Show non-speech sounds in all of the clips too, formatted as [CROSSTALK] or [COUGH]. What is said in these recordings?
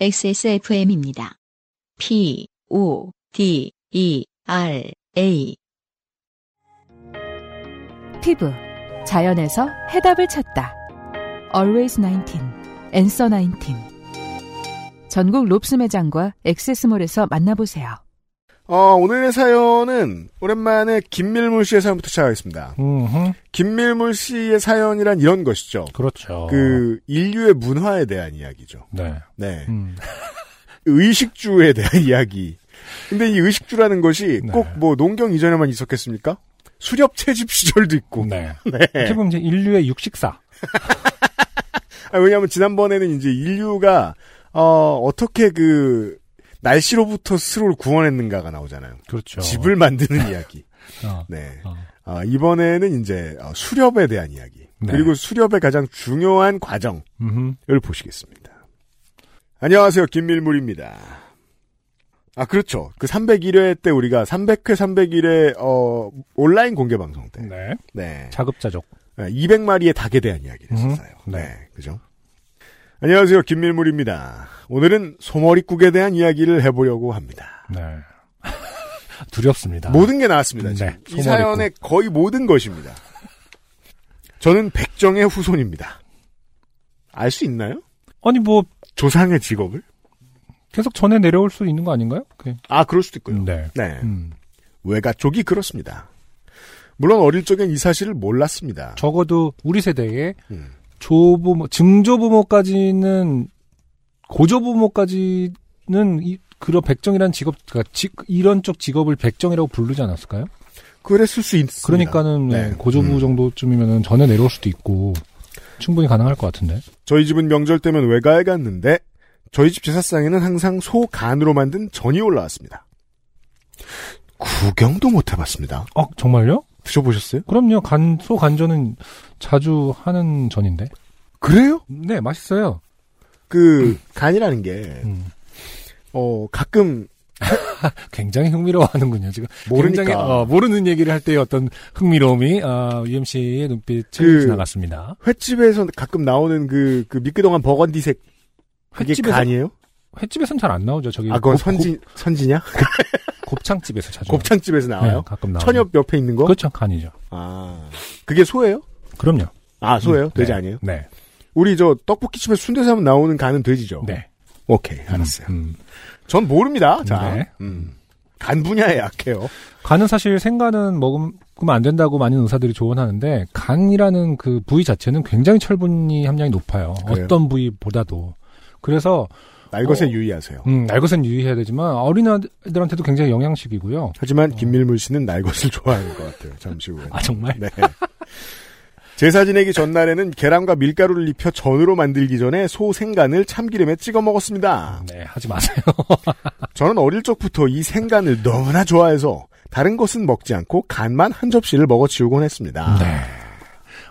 XSFM입니다. P, O, D, E, R, A. 피부, 자연에서 해답을 찾다. Always 19, Answer 19. 전국 롭스 매장과 액세스몰에서 만나보세요. 어, 오늘의 사연은 오랜만에 김밀물 씨의 사연부터 시작하겠습니다. 음흠, 김밀물 씨의 사연이란 이런 것이죠. 그렇죠. 그 인류의 문화에 대한 이야기죠. 네. 네. 음, [LAUGHS] 의식주에 대한 이야기. 근데 이 의식주라는 것이 네. 꼭뭐 농경 이전에만 있었겠습니까? 수렵 채집 시절도 있고. 네. [LAUGHS] 네. 어떻게 보면 이제 인류의 육식사. [LAUGHS] 아, 왜냐하면 지난번에는 이제 인류가 어, 어떻게 그 날씨로부터 스스로를 구원했는가가 나오잖아요. 그렇죠. 집을 만드는 [LAUGHS] 이야기. 어, 네. 어. 아, 이번에는 이제 어, 수렵에 대한 이야기. 네. 그리고 수렵의 가장 중요한 과정을 음흠, 보시겠습니다. 안녕하세요. 김밀물입니다. 아, 그렇죠. 그 301회 때 우리가 300회, 301회, 어, 온라인 공개 방송 때. 네. 네. 자급자족. 200마리의 닭에 대한 이야기를 음, 했었어요. 네. 네. 그죠? 안녕하세요. 김밀물입니다. 오늘은 소머리국에 대한 이야기를 해보려고 합니다. 네. [LAUGHS] 두렵습니다. 모든 게 나왔습니다. 네, 지금. 이. 사연의 거의 모든 것입니다. 저는 백정의 후손입니다. 알 수 있나요? 아니, 뭐, 조상의 직업을? 계속 전에 내려올 수 있는 거 아닌가요? 그, 아, 그럴 수도 있고요. 네. 네. 음, 외가 쪽이 그렇습니다. 물론 어릴 적엔 이 사실을 몰랐습니다. 적어도 우리 세대에 음. 조부모, 증조부모까지는, 고조부모까지는 이, 그런 백정이라는 직업, 그러니까 직- 이런 쪽 직업을 백정이라고 부르지 않았을까요? 그랬을 수 있습니다. 그러니까는 네. 네, 고조부 음. 정도쯤이면 전에 내려올 수도 있고 충분히 가능할 것 같은데. 저희 집은 명절 때면 외가에 갔는데 저희 집 제사상에는 항상 소 간으로 만든 전이 올라왔습니다. 구경도 못 해봤습니다. 어 정말요? 드셔보셨어요? 그럼요. 간 소 간전은 자주 하는 전인데. 그래요? 네 맛있어요. 그 간이라는 게 음. 어, 가끔 [LAUGHS] 굉장히 흥미로워하는군요 지금. 모르니까 굉장히, 어, 모르는 얘기를 할 때의 어떤 흥미로움이 아, UMC의 눈빛을 그- 지나갔습니다. 횟집에서 가끔 나오는 그, 그 미끄덩한 버건디색 그게 횟집에서 간이에요? 횟집에선 잘 안 나오죠. 저기 아, 그건 곱- 선지 선지냐? 곱, 창집에서 자주. 곱창집에서 나와요? 네, 가끔 나와요. 천엽 옆에 있는 거? 그렇죠 간이죠. 아, 그게 소예요? 그럼요. 아, 소예요? 음, 돼지 네. 아니에요? 네. 우리 저 떡볶이집에서 순대사 하면 나오는 간은 돼지죠? 네. 오케이, 알았어요. 음. 전 모릅니다. 자, 네. 음. 간 분야에 약해요. 간은 사실 생간은 먹으면 안 된다고 많은 의사들이 조언하는데 간이라는 그 부위 자체는 굉장히 철분이 함량이 높아요. 그래요? 어떤 부위보다도. 그래서 날것에 어. 유의하세요. 음, 날것은 유의해야 되지만 어린아이들한테도 굉장히 영양식이고요. 하지만 김밀물 씨는 날것을 [LAUGHS] 좋아하는 것 같아요. 잠시 후에. 아 정말? 네. 제사 지내기 전날에는 계란과 밀가루를 입혀 전으로 만들기 전에 소 생간을 참기름에 찍어 먹었습니다. 네, 하지 마세요. [LAUGHS] 저는 어릴 적부터 이 생간을 너무나 좋아해서 다른 것은 먹지 않고 간만 한 접시를 먹어치우곤 했습니다. 네.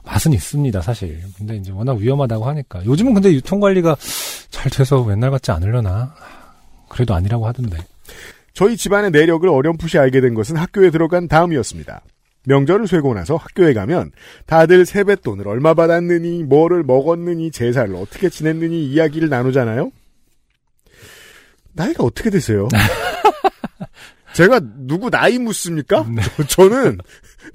맛은 있습니다, 사실. 근데 이제 워낙 위험하다고 하니까. 요즘은 근데 유통 관리가 잘 돼서 옛날 같지 않으려나? 그래도 아니라고 하던데. 저희 집안의 내력을 어렴풋이 알게 된 것은 학교에 들어간 다음이었습니다. 명절을 쇠고 나서 학교에 가면 다들 세뱃돈을 얼마 받았느니, 뭐를 먹었느니, 제사를 어떻게 지냈느니 이야기를 나누잖아요? 나이가 어떻게 되세요? [LAUGHS] 제가 누구 나이 묻습니까? 네. 저, 는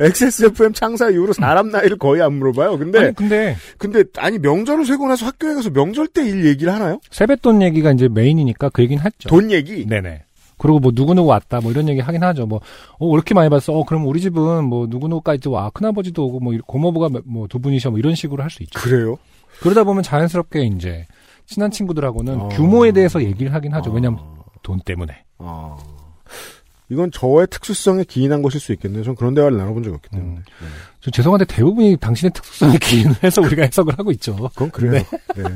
XSFM 창사 이후로 사람 나이를 거의 안 물어봐요. 근데, 아니, 근데 근데, 아니, 명절을 쇠고 나서 학교에 가서 명절 때 일 얘기를 하나요? 세뱃돈 얘기가 이제 메인이니까 그 얘기는 했죠. 돈 얘기? 네네. 그리고 뭐 누구누구 왔다 뭐 이런 얘기 하긴 하죠. 뭐, 어, 왜 이렇게 많이 봤어? 어, 그럼 우리 집은 뭐 누구누구까지 와. 큰아버지도 오고 뭐 고모부가 뭐 두 분이셔 뭐 이런 식으로 할 수 있죠. 그래요? 그러다 보면 자연스럽게 이제 친한 친구들하고는 어. 규모에 대해서 얘기를 하긴 하죠. 어. 왜냐면 돈 때문에. 아, 이건 저의 특수성에 기인한 것일 수 있겠네요. 전 그런 대화를 나눠본 적이 없기 때문에. 음. 저 죄송한데 대부분이 당신의 특수성에 [LAUGHS] 기인을 해서 우리가 해석을 하고 있죠. 그건 그래요. 네. [LAUGHS]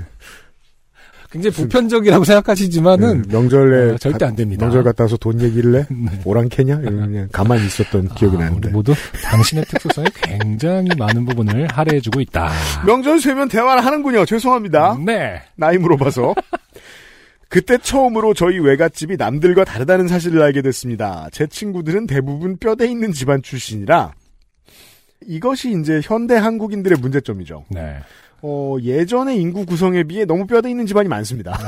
굉장히 보편적이라고 생각하시지만은 네, 명절에 어, 절대 가- 안 됩니다. 명절 갔다 와서 돈 얘기를 해? [LAUGHS] 네. 오랑캐냐? 이러면 그냥 가만히 있었던 기억이 아, 나는데. 우리 모두 당신의 특수성에 굉장히 많은 부분을 할애해주고 있다. 명절 세면 대화를 하는군요. 죄송합니다. 네. 나이 물어봐서. 그때 처음으로 저희 외갓집이 남들과 다르다는 사실을 알게 됐습니다. 제 친구들은 대부분 뼈대 있는 집안 출신이라 이것이 이제 현대 한국인들의 문제점이죠. 네. 어, 예전의 인구 구성에 비해 너무 뼈대 있는 집안이 많습니다.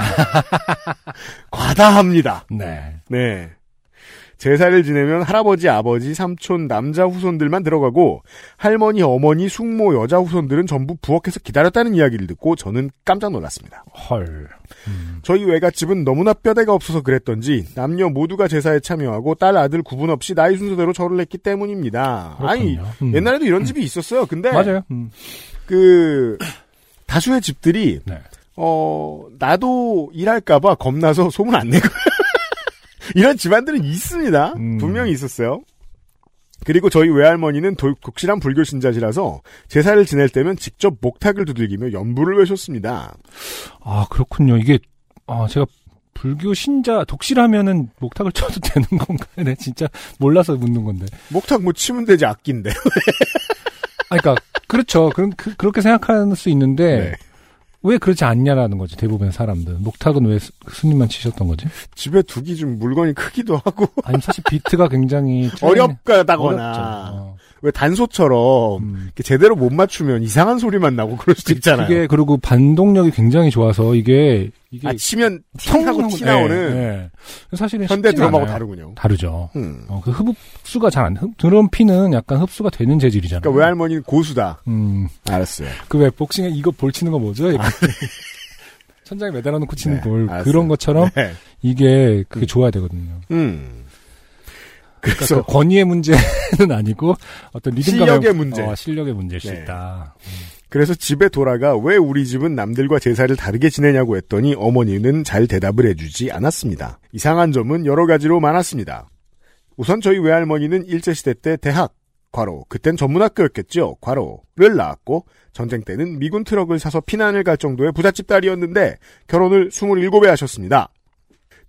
[LAUGHS] 과다합니다. 네. 네. 제사를 지내면 할아버지, 아버지, 삼촌, 남자 후손들만 들어가고 할머니, 어머니, 숙모, 여자 후손들은 전부 부엌에서 기다렸다는 이야기를 듣고 저는 깜짝 놀랐습니다. 헐. 음. 저희 외갓집은 너무나 뼈대가 없어서 그랬던지 남녀 모두가 제사에 참여하고 딸, 아들 구분 없이 나이 순서대로 절을 했기 때문입니다. 아니 그렇군요. 음. 옛날에도 이런 집이 있었어요. 근데 맞아요. 음. 그 다수의 집들이 네. 어 나도 일할까봐 겁나서 소문 안 내고 이런 집안들은 있습니다. 음. 분명히 있었어요. 그리고 저희 외할머니는 도- 독실한 불교 신자시라서 제사를 지낼 때면 직접 목탁을 두들기며 연부를 외셨습니다. 아, 그렇군요. 이게, 아, 제가 불교 신자, 독실하면은 목탁을 쳐도 [LAUGHS] 되는 건가요? 네, 진짜 몰라서 묻는 건데. 목탁 뭐 치면 되지 악기인데. [LAUGHS] 아, 그니까, 그렇죠. 그, 그, 그렇게 생각할 수 있는데, 네. 왜 그렇지 않냐라는 거지, 대부분의 사람들. 목탁은 왜 스- 스님만 치셨던 거지? 집에 두기 좀 물건이 크기도 하고 아니, 사실 비트가 굉장히. [LAUGHS] 어렵다거나 어렵죠. 왜 단소처럼 음. 제대로 못 맞추면 이상한 소리만 나고 그럴 수도 있잖아요. 그게, 그리고 반동력이 굉장히 좋아서, 이게, 이게. 아 치면 팅하고 티 나오는 네, 네. 사실은 현대 드럼하고 않아요. 다르군요. 다르죠. 음. 어, 그 흡수가 잘 안, 흡, 드럼 피는 약간 흡수가 되는 재질이잖아요. 그러니까 외할머니는 고수다. 음, 알았어요. 그 왜 복싱에 이거 볼 치는 거 뭐죠? 이렇게. 천장에 매달아 놓고 치는 네, 볼. 알았어요. 그런 것처럼 네. 이게 그게 음. 좋아야 되거든요. 음. 그러니까 그래서 그 권위의 문제는 [LAUGHS] 아니고 어떤 리듬감의 실력의 문제. 어, 실력의 문제일 수 네. 있다. 그래서 집에 돌아가 왜 우리 집은 남들과 제사를 다르게 지내냐고 했더니 어머니는 잘 대답을 해주지 않았습니다. 이상한 점은 여러 가지로 많았습니다. 우선 저희 외할머니는 일제시대 때 대학, 과로, 그땐 전문학교였겠죠, 과로를 나왔고, 전쟁 때는 미군 트럭을 사서 피난을 갈 정도의 부잣집 딸이었는데, 결혼을 27에 하셨습니다.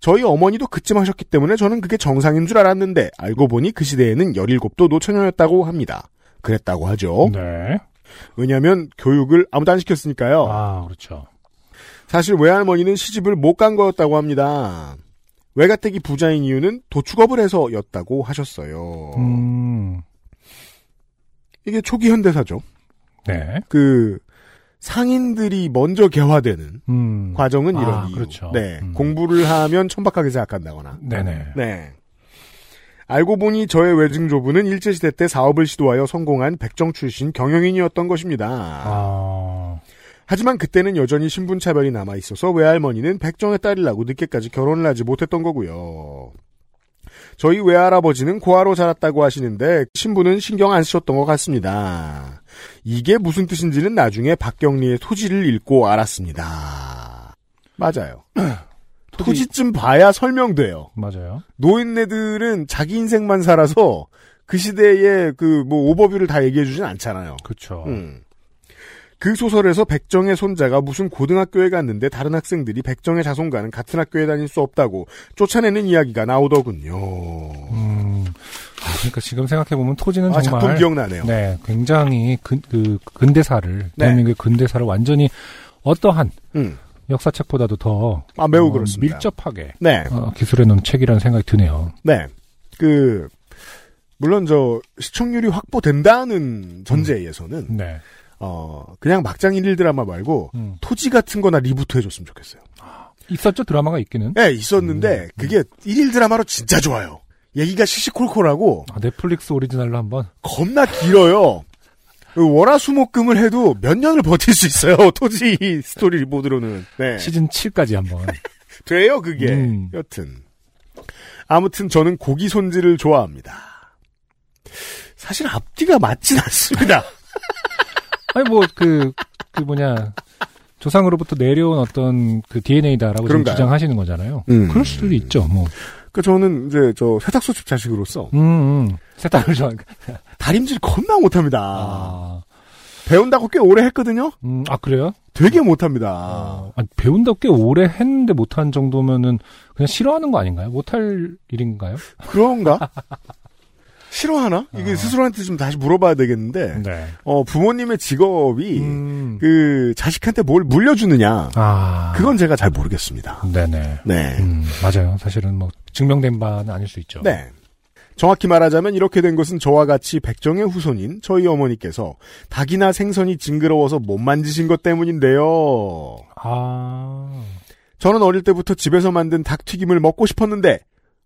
저희 어머니도 그쯤 하셨기 때문에 저는 그게 정상인 줄 알았는데, 알고 보니 그 시대에는 17도 노처녀였다고 합니다. 그랬다고 하죠. 네. 왜냐하면 교육을 아무도 안 시켰으니까요. 아, 그렇죠. 사실 외할머니는 시집을 못 간 거였다고 합니다. 외가댁이 부자인 이유는 도축업을 해서였다고 하셨어요. 음, 이게 초기 현대사죠. 네. 그 상인들이 먼저 개화되는 음. 과정은 이런 아, 이유. 그렇죠. 네, 음. 공부를 하면 천박하게 생각한다거나. 네네. 네. 알고 보니 저의 외증조부는 일제시대 때 사업을 시도하여 성공한 백정 출신 경영인이었던 것입니다. 아, 하지만 그때는 여전히 신분차별이 남아있어서 외할머니는 백정의 딸이라고 늦게까지 결혼을 하지 못했던 거고요. 저희 외할아버지는 고아로 자랐다고 하시는데 신부는 신경 안 쓰셨던 것 같습니다. 이게 무슨 뜻인지는 나중에 박경리의 토지를 읽고 알았습니다. 맞아요. [CLEARS THROAT] 토지- 토지 쯤 봐야 설명돼요. 맞아요. 노인네들은 자기 인생만 살아서 그 시대의 그 뭐 오버뷰를 다 얘기해 주진 않잖아요. 그렇죠. 음. 그 소설에서 백정의 손자가 무슨 고등학교에 갔는데 다른 학생들이 백정의 자손과는 같은 학교에 다닐 수 없다고 쫓아내는 이야기가 나오더군요. 음, 아, 그러니까 지금 생각해보면 토지는 아, 정말. 작품 기억나네요. 네, 굉장히 근, 그, 근대사를, 네. 대한민국의 근대사를 완전히 어떠한 음. 역사책보다도 더. 아, 매우 어, 그렇습니다. 밀접하게 네. 어, 기술해 놓은 책이라는 생각이 드네요. 네. 그, 물론 저, 시청률이 확보된다는 전제에서는, 네. 어, 그냥 막장 일일 드라마 말고, 음. 토지 같은 거나 reboot 해줬으면 좋겠어요. 있었죠, 드라마가 있기는. 네, 있었는데, 그게 일일 드라마로 진짜 좋아요. 얘기가 시시콜콜하고, 아, 넷플릭스 오리지널로 한번. 겁나 길어요. 월화수목금을 해도 몇 년을 버틸 수 있어요. [LAUGHS] 토지 스토리 reboot로는. 네. 시즌 7까지 한번. [LAUGHS] 돼요, 그게. 음. 여튼. 아무튼 저는 고기 손질을 좋아합니다. 사실 앞뒤가 맞진 않습니다. [LAUGHS] 아니, 뭐, 그, 그 뭐냐. 조상으로부터 내려온 어떤 그 DNA다라고 지금? 주장하시는 거잖아요. 음. 그럴 수도 있죠, 뭐. 그 저는 이제 저 세탁소집 자식으로서 음, 음. 세탁을 좋아하 [LAUGHS] 다림질 겁나 못합니다. 아, 배운다고 꽤 오래 했거든요. 음, 아, 그래요? 되게 못합니다. 아, 아니, 배운다고 꽤 오래 했는데 못한 정도면은 그냥 싫어하는 거 아닌가요? 못할 일인가요? 그런가? [LAUGHS] 싫어하나? 이게 아. 스스로한테 좀 다시 물어봐야 되겠는데. 네. 어, 부모님의 직업이 음. 그 자식한테 뭘 물려주느냐 아. 그건 제가 잘 모르겠습니다. 네네. 네, 음, 맞아요. 사실은 뭐, 증명된 바는 아닐 수 있죠. 네. 정확히 말하자면 이렇게 된 것은 저와 같이 백정의 후손인 저희 어머니께서 닭이나 생선이 징그러워서 못 만지신 것 때문인데요. 아. 저는 어릴 때부터 집에서 만든 닭 튀김을 먹고 싶었는데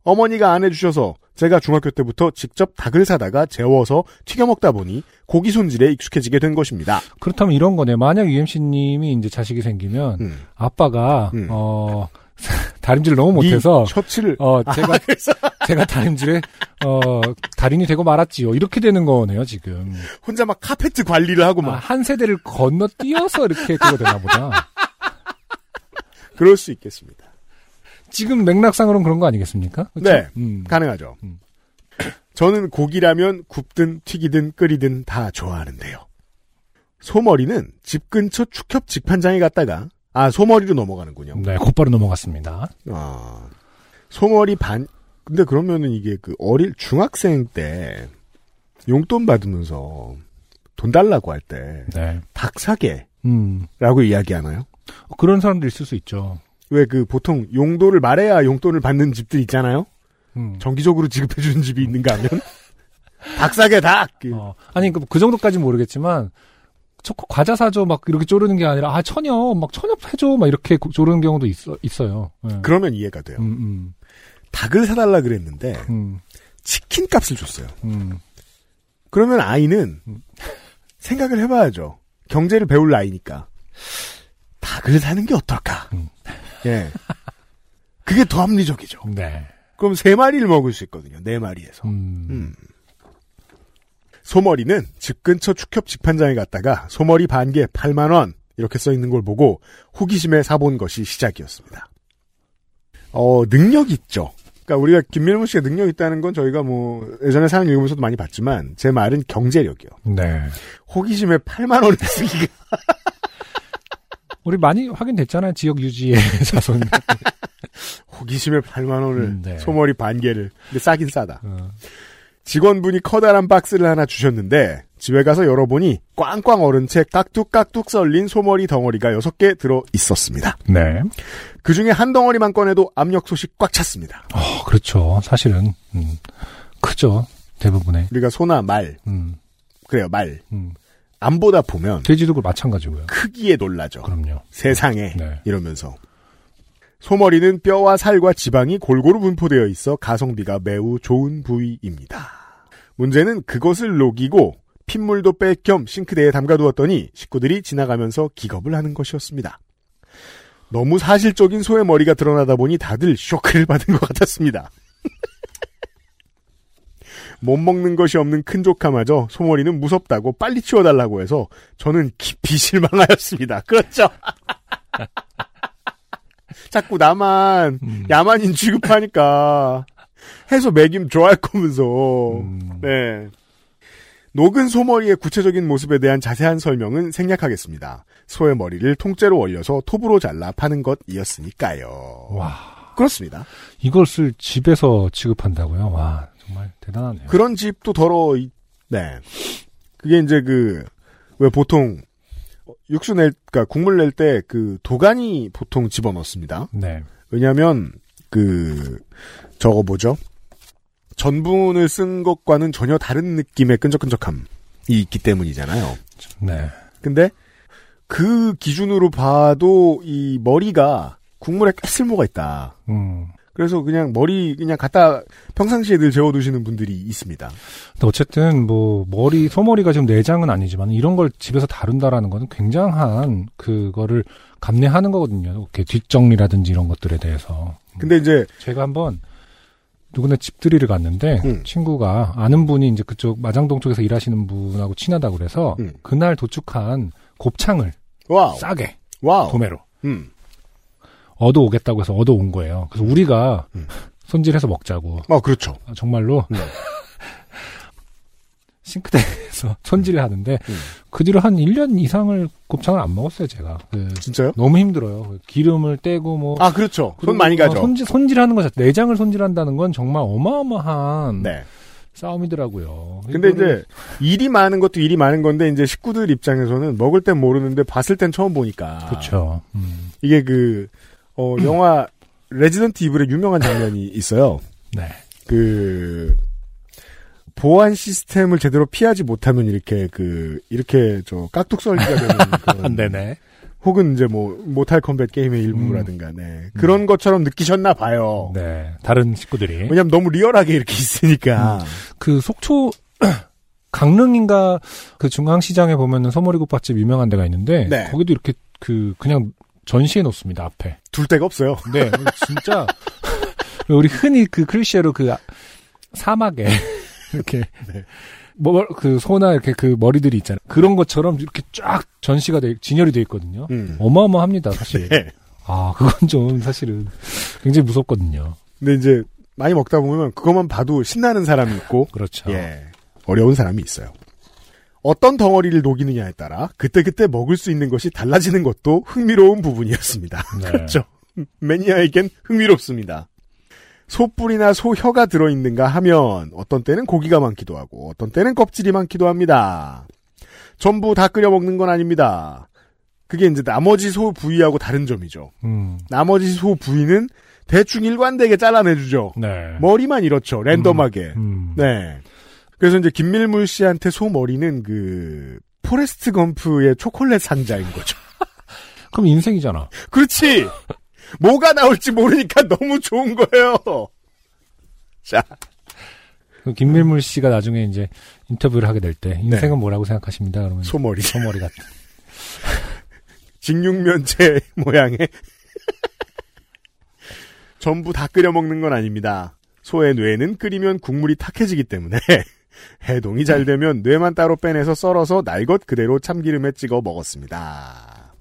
어머니가 안 해주셔서 제가 중학교 때부터 직접 닭을 사다가 재워서 튀겨 먹다 보니 고기 손질에 익숙해지게 된 것입니다. 그렇다면 이런 거네. 만약 UMC님이 이제 자식이 생기면 음. 아빠가 음. 어 [LAUGHS] 다림질을 너무 못해서 이 셔츠를 어 제가 [LAUGHS] 제가 다림질에 어 달인이 되고 말았지요. 이렇게 되는 거네요 지금. 혼자 막 카페트 관리를 하고 아, 막한 세대를 건너뛰어서 이렇게 그거 되나 보다. [LAUGHS] 그럴 수 있겠습니다. 지금 맥락상으로는 그런 거 아니겠습니까? 그쵸? 네. 음. 가능하죠. 음. [CLEARS THROAT] 저는 고기라면 굽든 튀기든 끓이든 다 좋아하는데요. 소머리는 집 근처 축협 직판장에 갔다가 아 소머리로 넘어가는군요. 네, 곧바로 넘어갔습니다. 아 소머리 반 근데 그러면은 이게 그 어릴 중학생 때 용돈 받으면서 돈 달라고 할때 네. 닭 사게라고 음. 이야기하나요? 그런 사람들 있을 수 있죠. 왜 그 보통 용도를 말해야 용돈을 받는 집들 있잖아요. 음. 정기적으로 지급해 주는 집이 있는가 하면 [LAUGHS] 닭 사게 닭. 어, 아니 그, 그 정도까지 는 모르겠지만 초코 과자 사줘 막 이렇게 쪼르는 게 아니라 아 천엽 막 천엽 해줘 막 이렇게 쪼르는 경우도 있어 있어요. 예. 그러면 이해가 돼요. 음, 음, 닭을 사달라 그랬는데 음, 치킨 값을 줬어요. 음. 그러면 아이는 음. 생각을 해봐야죠. 경제를 배울 나이니까 닭을 사는 게 어떨까? 음. 예, 그게 더 합리적이죠. 네. 그럼 세 마리를 먹을 수 있거든요. 네 마리에서. 음. 음. 소머리는 집 근처 축협 직판장에 갔다가 소머리 반개 8만 원 이렇게 써 있는 걸 보고 호기심에 사본 것이 시작이었습니다. 어 능력 있죠. 그러니까 우리가 김밀무 씨가 능력 있다는 건 저희가 뭐 예전에 사연 읽으면서도 많이 봤지만 제 말은 경제력이요. 네. 호기심에 8만 원을 쓰기가 [LAUGHS] 우리 많이 확인됐잖아요. 지역 유지의 [LAUGHS] 자손. 호기심에 8만 원을 음, 네. 소머리 반 개를 근데 싸긴 싸다. 어. 직원분이 커다란 박스를 하나 주셨는데 집에 가서 열어보니 꽝꽝 얼은 채 깍둑깍둑 썰린 소머리 덩어리가 6개 들어 있었습니다. 네. 그 중에 한 덩어리만 꺼내도 압력솥이 꽉 찼습니다. 어, 그렇죠. 사실은 음. 크죠. 대부분의. 우리가 소나 말, 음. 그래요, 말. 음. 안 보다 보면 돼지도 그 마찬가지고요. 크기에 놀라죠. 그럼요. 세상에. 네. 이러면서. 소머리는 뼈와 살과 지방이 골고루 분포되어 있어 가성비가 매우 좋은 부위입니다. 문제는 그것을 녹이고 핏물도 뺄 겸 싱크대에 담가두었더니 식구들이 지나가면서 기겁을 하는 것이었습니다. 너무 사실적인 소의 머리가 드러나다 보니 다들 쇼크를 받은 것 같았습니다. 못 먹는 것이 없는 큰 조카마저 소머리는 무섭다고 빨리 치워달라고 해서 저는 깊이 [LAUGHS] 실망하였습니다. 그렇죠. [LAUGHS] 자꾸 나만 음. 야만인 취급하니까 해서 먹임 좋아할 거면서 음. 네. 녹은 소머리의 구체적인 모습에 대한 자세한 설명은 생략하겠습니다. 소의 머리를 통째로 얼려서 톱으로 잘라 파는 것이었으니까요. 와. 그렇습니다. 이것을 집에서 취급한다고요? 와, 정말 대단하네요. 그런 집도 더러, 이- 네. 그게 이제 그, 왜 보통, 육수 낼, 그니까 국물 낼 때 그 도가니 보통 집어 넣습니다. 네. 왜냐면, 그, 저거 뭐죠? 전분을 쓴 것과는 전혀 다른 느낌의 끈적끈적함이 있기 때문이잖아요. 네. 근데 그 기준으로 봐도 이 머리가 국물에 꽤 쓸모가 있다. 음. 그래서 그냥 머리 그냥 갖다 평상시에 늘 재워두시는 분들이 있습니다. 어쨌든 뭐 머리 소머리가 지금 내장은 아니지만 이런 걸 집에서 다룬다라는 거는 굉장한 그거를 감내하는 거거든요. 이렇게 뒷정리라든지 이런 것들에 대해서. 근데 이제 제가 한번 누구네 집들이를 갔는데 음. 친구가 아는 분이 이제 그쪽 마장동 쪽에서 일하시는 분하고 친하다고 그래서 음. 그날 도축한 곱창을 와우 싸게 와우 도매로 음. 얻어 오겠다고 해서 얻어 온 거예요. 그래서 우리가 음. [LAUGHS] 손질해서 먹자고 어 그렇죠. 아, 정말로 음. [LAUGHS] 싱크대에서 손질을 하는데 음. 그 뒤로 한 1년 이상을 곱창을 안 먹었어요, 제가. 그 진짜요? 너무 힘들어요. 기름을 떼고 뭐 아 그렇죠. 손 많이 가죠. 어, 손질, 손질하는 거 자체, 내장을 손질한다는 건 정말 어마어마한 네. 싸움이더라고요. 근데 이제 일이 많은 것도 일이 많은 건데 이제 식구들 입장에서는 먹을 땐 모르는데 봤을 땐 처음 보니까 그렇죠. 음. 이게 그 어, 영화 레지던트 이블의 유명한 장면이 있어요. 네. 그 보안 시스템을 제대로 피하지 못하면 이렇게 그 이렇게 저 깍둑 썰기가 되는 [LAUGHS] 그런 네네. 혹은 이제 뭐 모탈 컴뱃 게임의 일부라든가 네. 그런 것처럼 느끼셨나 봐요. 네. 다른 식구들이. 왜냐면 너무 리얼하게 이렇게 있으니까. 그 속초 [CLEARS THROAT] 강릉인가 그 중앙시장에 보면은 소머리국밥집 유명한 데가 있는데 네. 거기도 이렇게 그 그냥 전시해 놓습니다 앞에. 둘 데가 없어요. [LAUGHS] 네, 진짜 우리 흔히 그 클리셰로 그 사막에 [LAUGHS] 이렇게 네. 뭐그 소나 이렇게 그 머리들이 있잖아요. 그런 것처럼 이렇게 쫙 전시가 돼 진열이 돼 있거든요. 음. 어마어마합니다 사실. 네. 아 그건 좀 사실은 굉장히 무섭거든요. 근데 이제 많이 먹다 보면 그것만 봐도 신나는 사람이 있고 그렇죠. 예. 어려운 사람이 있어요. 어떤 덩어리를 녹이느냐에 따라 그때그때 먹을 수 있는 것이 달라지는 것도 흥미로운 부분이었습니다. 네. [LAUGHS] 그렇죠. 매니아에겐 흥미롭습니다. 소뿔이나 소혀가 들어있는가 하면 어떤 때는 고기가 많기도 하고 어떤 때는 껍질이 많기도 합니다. 전부 다 끓여 먹는 건 아닙니다. 그게 이제 나머지 소 부위하고 다른 점이죠. 음. 나머지 소 부위는 대충 일관되게 잘라내주죠. 네. 머리만 이렇죠. 랜덤하게. 음. 네. 그래서 이제 김밀물 씨한테 소 머리는 그 포레스트 검프의 초콜릿 상자인 거죠. [LAUGHS] 그럼 인생이잖아. 그렇지. 뭐가 나올지 모르니까 너무 좋은 거예요. 자, 그 김밀물 씨가 나중에 이제 인터뷰를 하게 될 때 인생은 뭐라고 생각하십니다. 그러면 네. 소머리. 소머리 같은. [LAUGHS] 직육면체 [LAUGHS] 모양의 전부 다 끓여 먹는 건 아닙니다. 소의 뇌는 끓이면 국물이 탁해지기 때문에 해동이 잘 되면 뇌만 따로 빼내서 썰어서 날 것 그대로 참기름에 찍어 먹었습니다.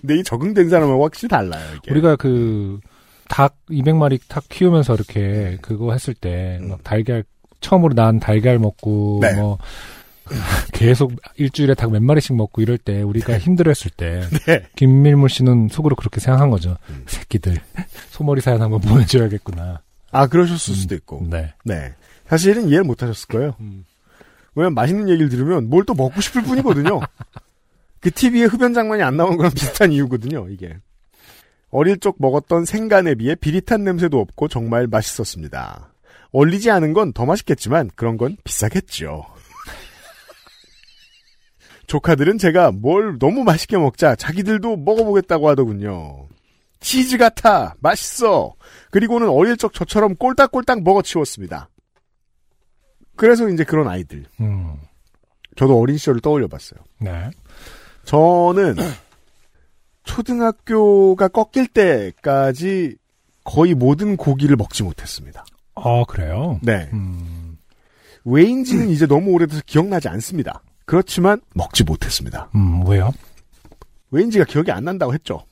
근데 이 적응된 사람은 확실히 달라요. 이게. 우리가 그 닭 200마리 닭 키우면서 이렇게 그거 했을 때 막 달걀 처음으로 난 달걀 먹고 음. 네. 뭐 [LAUGHS] 계속 일주일에 닭 몇 마리씩 먹고 이럴 때 우리가 힘들어했을 때 [LAUGHS] 네. 김밀물 씨는 속으로 그렇게 생각한 거죠. 음. 새끼들 [LAUGHS] 소머리 사연 한번 보내줘야겠구나. 아 그러셨을 수도 있고. 네. 네. 사실은 이해를 못 하셨을 거예요. 왜냐면 맛있는 얘기를 들으면 뭘 또 먹고 싶을 뿐이거든요. [LAUGHS] 그 TV에 흡연 장면이 안 나온 거랑 비슷한 이유거든요, 이게. 어릴 적 먹었던 생간에 비해 비릿한 냄새도 없고 정말 맛있었습니다. 얼리지 않은 건 더 맛있겠지만 그런 건 비싸겠죠. [LAUGHS] 조카들은 제가 뭘 너무 맛있게 먹자 자기들도 먹어보겠다고 하더군요. 치즈 같아, 맛있어. 그리고는 어릴 적 저처럼 꼴딱꼴딱 먹어치웠습니다. 그래서 이제 그런 아이들. 음. 저도 어린 시절을 떠올려 봤어요. 네. 저는 초등학교가 꺾일 때까지 거의 모든 고기를 먹지 못했습니다. 아 그래요. 네. 음. 왜인지는 이제 너무 오래돼서 기억나지 않습니다. 그렇지만 먹지 못했습니다. 음 왜요? 왜인지가 기억이 안 난다고 했죠.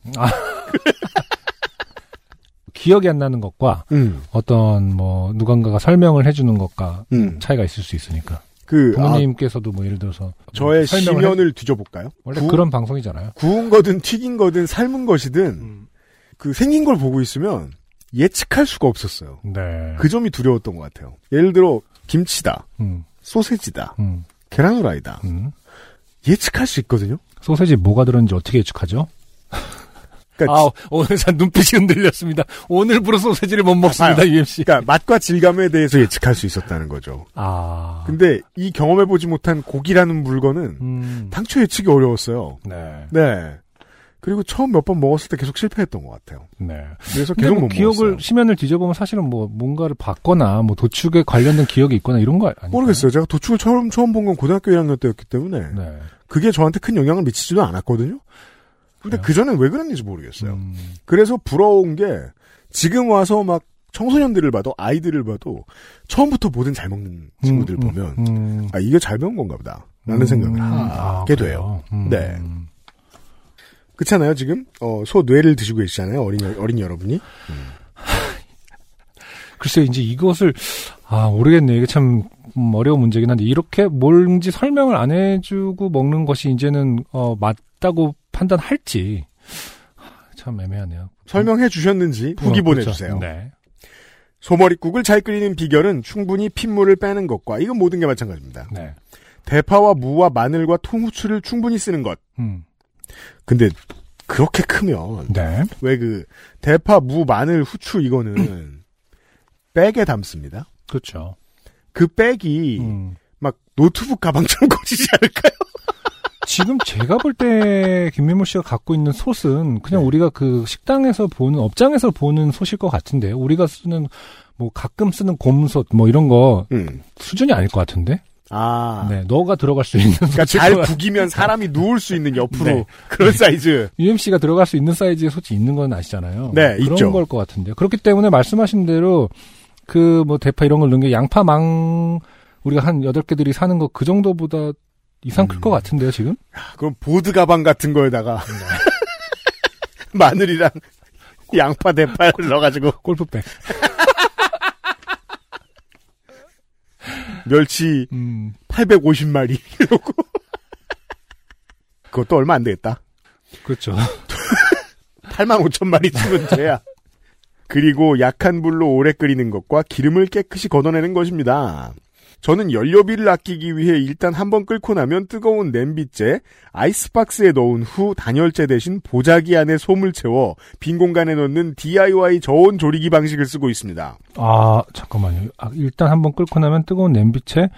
기억이 안 나는 것과 음. 어떤 뭐 누군가가 설명을 해주는 것과 음. 차이가 있을 수 있으니까 그 아, 부모님께서도 뭐 예를 들어서 저의 설명을 심연을 뒤져볼까요? 원래 구- 그런 방송이잖아요. 구운 거든 튀긴 거든 삶은 것이든 음. 그 생긴 걸 보고 있으면 예측할 수가 없었어요. 네. 그 점이 두려웠던 것 같아요. 예를 들어 김치다, 음, 소세지다, 음, 계란 후라이다 음. 예측할 수 있거든요. 소세지 뭐가 들었는지 어떻게 예측하죠? 그러니까, 아 오늘 산 눈빛이 흔들렸습니다. 오늘부로 소세지를 못 먹습니다, 봐요. UMC. 그러니까 맛과 질감에 대해서 예측할 수 있었다는 거죠. 아. 근데 이 경험해보지 못한 고기라는 물건은 음. 당초 예측이 어려웠어요. 네. 네. 그리고 처음 몇 번 먹었을 때 계속 실패했던 것 같아요. 네. 그래서 계속 뭐 못 기억을 먹었어요. 심연을 뒤져보면 사실은 뭐 뭔가를 봤거나 뭐 도축에 관련된 기억이 있거나 이런 거 아니에요? 모르겠어요. 제가 도축을 처음 처음 본 건 고등학교 1학년 때였기 때문에 네. 그게 저한테 큰 영향을 미치지도 않았거든요. 근데 그래요? 그 전에 왜 그랬는지 모르겠어요. 음, 그래서 부러운 게 지금 와서 막 청소년들을 봐도 아이들을 봐도 처음부터 뭐든 잘 먹는 친구들 음, 보면 음, 아 이게 잘 배운 건가 보다 라는 음, 생각을 아, 하게 그래요? 돼요. 음. 네. 그렇잖아요 지금 어, 소 뇌를 드시고 계시잖아요 어린 여- 어린 여러분이 [LAUGHS] 글쎄요, 이제 이것을, 아, 모르겠네. 이게 참, 음, 어려운 문제긴 한데, 이렇게 뭔지 설명을 안 해주고 먹는 것이 이제는, 어, 맞다고 판단할지. 하, 참 애매하네요. 설명해 주셨는지 후기 어, 그렇죠. 보내주세요. 네. 소머리국을 잘 끓이는 비결은 충분히 핏물을 빼는 것과 이건 모든 게 마찬가지입니다. 네. 대파와 무와 마늘과 통후추를 충분히 쓰는 것. 음. 근데 그렇게 크면 네. 왜그 대파, 무, 마늘, 후추 이거는 [CLEARS THROAT] 백에 담습니다. 그렇죠. 그 백이 음. 막 노트북 가방처럼 [LAUGHS] 커지지 않을까요? 지금 제가 볼 때 김민모 씨가 갖고 있는 솥은 그냥 네. 우리가 그 식당에서 보는 업장에서 보는 솥일 것 같은데 우리가 쓰는 뭐 가끔 쓰는 곰솥 뭐 이런 거 음. 수준이 아닐 것 같은데. 아. 네, 너가 들어갈 수 있는 그러니까 잘 구기면 사람이 누울 수 있는 옆으로 네. 그런 사이즈. UMC가 들어갈 수 있는 사이즈의 솥이 있는 건 아시잖아요. 네, 그런 있죠. 걸 것 같은데. 그렇기 때문에 말씀하신 대로 그 뭐 대파 이런 걸 넣은 게 양파망 우리가 한 여덟 개들이 사는 거 그 정도보다 이상 클 음. 것 같은데요, 지금? 그럼 보드 가방 같은 거에다가 [LAUGHS] 마늘이랑 양파 대파를 넣어가지고 골프백. 멸치 음. 850마리 이러고 그것도 얼마 안 되겠다. 그렇죠. [LAUGHS] 8만 5천 마리 치면 돼야. 그리고 약한 불로 오래 끓이는 것과 기름을 깨끗이 걷어내는 것입니다. 저는 연료비를 아끼기 위해 일단 한번 끓고 나면 뜨거운 냄비째 아이스박스에 넣은 후 단열재 대신 보자기 안에 솜을 채워 빈 공간에 넣는 DIY 저온 조리기 방식을 쓰고 있습니다. 아, 잠깐만요. 아, 일단 한번 끓고 나면 뜨거운 냄비채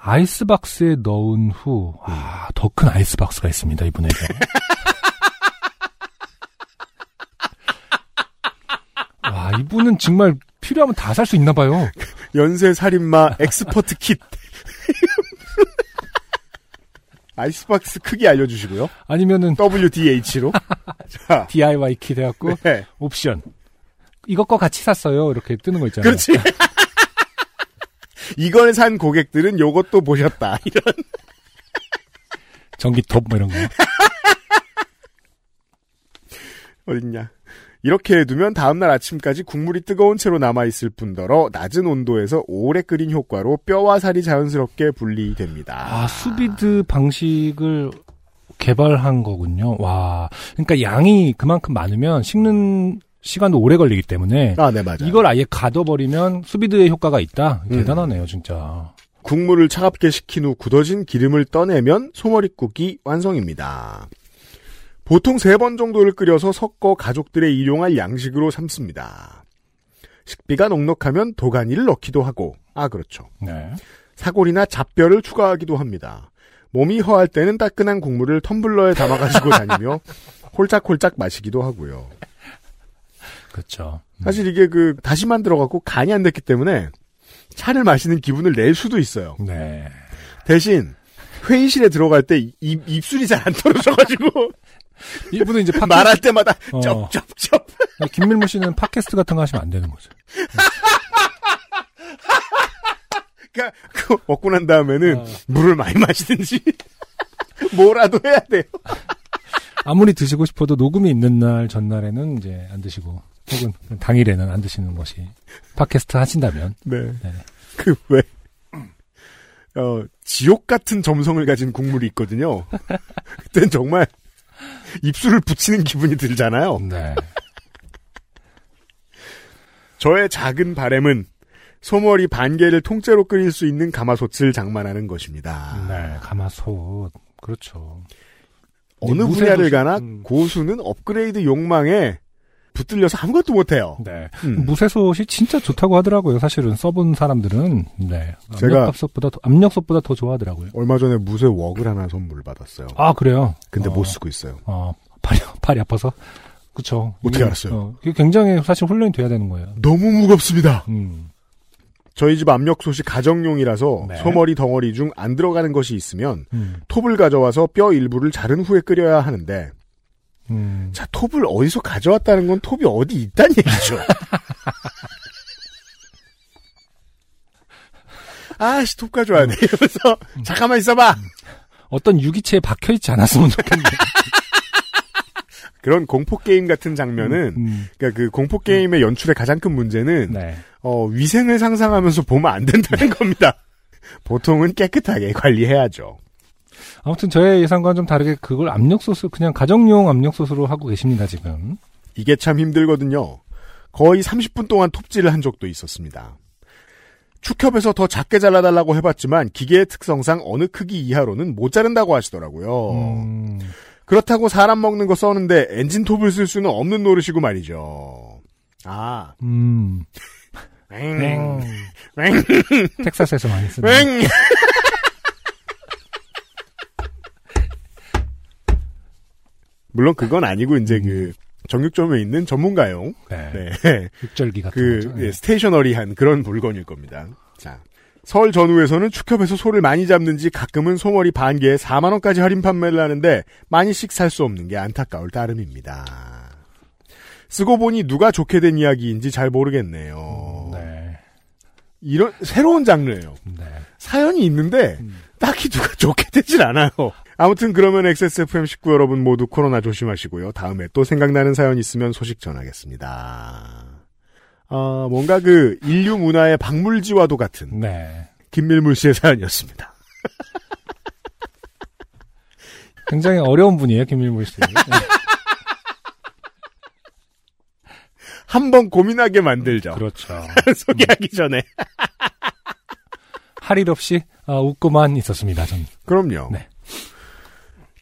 아이스박스에 넣은 후, 아, 더 큰 아이스박스가 있습니다, 이분에게. [LAUGHS] 와, 이분은 정말 필요하면 다 살 수 있나 봐요. [LAUGHS] 연쇄 살인마 expert kit. [LAUGHS] 아이스박스 크기 알려주시고요. 아니면은 WDH로. [LAUGHS] 자, DIY kit 돼갖고 네. 옵션. 이것과 같이 샀어요. 이렇게 뜨는 거 있잖아요. 그렇지. 이걸 산 고객들은 요것도 보셨다. 이런. 전기톱 뭐 이런 거. 어딨냐. 이렇게 해두면 다음날 아침까지 국물이 뜨거운 채로 남아있을 뿐더러 낮은 온도에서 오래 끓인 효과로 뼈와 살이 자연스럽게 분리됩니다. 아, 수비드 방식을 개발한 거군요. 와. 그러니까 양이 그만큼 많으면 식는 시간도 오래 걸리기 때문에 아, 네, 맞아요. 이걸 아예 가둬버리면 수비드의 효과가 있다. 음. 대단하네요, 진짜. 국물을 차갑게 식힌 후 굳어진 기름을 떠내면 소머리국이 완성입니다. 보통 세 번 정도를 끓여서 섞어 가족들의 일용할 양식으로 삼습니다. 식비가 넉넉하면 도가니를 넣기도 하고, 아, 그렇죠. 네. 사골이나 잡뼈를 추가하기도 합니다. 몸이 허할 때는 따끈한 국물을 텀블러에 담아가지고 [LAUGHS] 다니며 홀짝홀짝 마시기도 하고요. 그렇죠. 사실 이게 그 다시 만 들어갔고 간이 안 됐기 때문에 차를 마시는 기분을 낼 수도 있어요. 네. 대신 회의실에 들어갈 때 입, 입술이 잘 안 떨어져가지고 [LAUGHS] [LAUGHS] 이분은 이제 팟캐스트, 말할 때마다 어. 쩝쩝쩝 김밀모 씨는 팟캐스트 같은 거 하시면 안 되는 거죠. [LAUGHS] 그러니까 그거 먹고 난 다음에는 어. 물을 많이 마시든지 [LAUGHS] 뭐라도 해야 돼요. 아무리 드시고 싶어도 녹음이 있는 날 전날에는 이제 안 드시고 혹은 당일에는 안 드시는 것이 팟캐스트 하신다면 네. 네. 그 왜? 어 지옥 같은 점성을 가진 국물이 있거든요. 그땐 정말 입술을 붙이는 기분이 들잖아요. 네. 저의 작은 바램은 소머리 반 개를 통째로 끓일 수 있는 가마솥을 장만하는 것입니다. 네. 가마솥. 그렇죠. 어느 분야를 가나 음. 고수는 업그레이드 욕망에 붙들려서 아무것도 못해요. 네. 음. 무쇠솥이 진짜 좋다고 하더라고요. 사실은 써본 사람들은 네. 제가- 압력솥보다 더, 압력솥보다 더 좋아하더라고요. 얼마 전에 무쇠 웍을 하나 선물 받았어요. 아 그래요. 근데 어, 못 쓰고 있어요. 어 팔이 팔이 아파서 그쵸. 어떻게 이게, 알았어요? 어, 이게 굉장히 사실 훈련이 돼야 되는 거예요. 너무 무겁습니다. 음. 저희 집 압력솥이 가정용이라서 네. 소머리 덩어리 중 안 들어가는 것이 있으면 음. 톱을 가져와서 뼈 일부를 자른 후에 끓여야 하는데 음. 자 톱을 어디서 가져왔다는 건 톱이 어디 있다는 얘기죠. [LAUGHS] 아씨 톱 가져와야 돼 이러면서 잠깐만 있어봐 어떤 유기체에 박혀 있지 않았으면 좋겠네. [LAUGHS] 그런 공포 게임 같은 장면은 음. 그러니까 그 공포 게임의 연출의 가장 큰 문제는 네. 어, 위생을 상상하면서 보면 안 된다는 겁니다. 보통은 깨끗하게 관리해야죠. 아무튼 저의 예상과는 좀 다르게 그걸 압력솥을 그냥 가정용 압력솥으로 하고 계십니다 지금. 이게 참 힘들거든요. 거의 30분 동안 톱질을 한 적도 있었습니다. 축협에서 더 작게 잘라달라고 해봤지만 기계의 특성상 어느 크기 이하로는 못 자른다고 하시더라고요. 음. 그렇다고 사람 먹는 거 써는데 엔진 톱을 쓸 수는 없는 노릇이고 말이죠. 아, 음. 왱. 왱. 왱. 텍사스에서 많이 쓰는. 왱. 물론 그건 아니고 이제 그 정육점에 있는 전문가용 네. 네. [LAUGHS] 육절기 같은 그. 예, 스테이셔너리한 그런 물건일 겁니다. 자. 서울 전후에서는 축협에서 소를 많이 잡는지 가끔은 소머리 반 개에 4만 원까지 할인 판매를 하는데 많이씩 살 수 없는 게 안타까울 따름입니다. 쓰고 보니 누가 좋게 된 이야기인지 잘 모르겠네요. 네. 이런 새로운 장르예요. 네. 사연이 있는데 음. 딱히 누가 좋게 되질 않아요. 아무튼 그러면 XSFM 식구 여러분 모두 코로나 조심하시고요. 다음에 또 생각나는 사연 있으면 소식 전하겠습니다. 아, 뭔가 그 인류 문화의 박물지와도 같은 네. 김밀물 씨의 사연이었습니다. [LAUGHS] 굉장히 어려운 분이에요, 김일물 씨. 네. [LAUGHS] 한번 고민하게 만들죠. 그렇죠. [LAUGHS] 소개하기 전에. 할일 없이 아, 웃고만 있었습니다. 전. 그럼요. 네.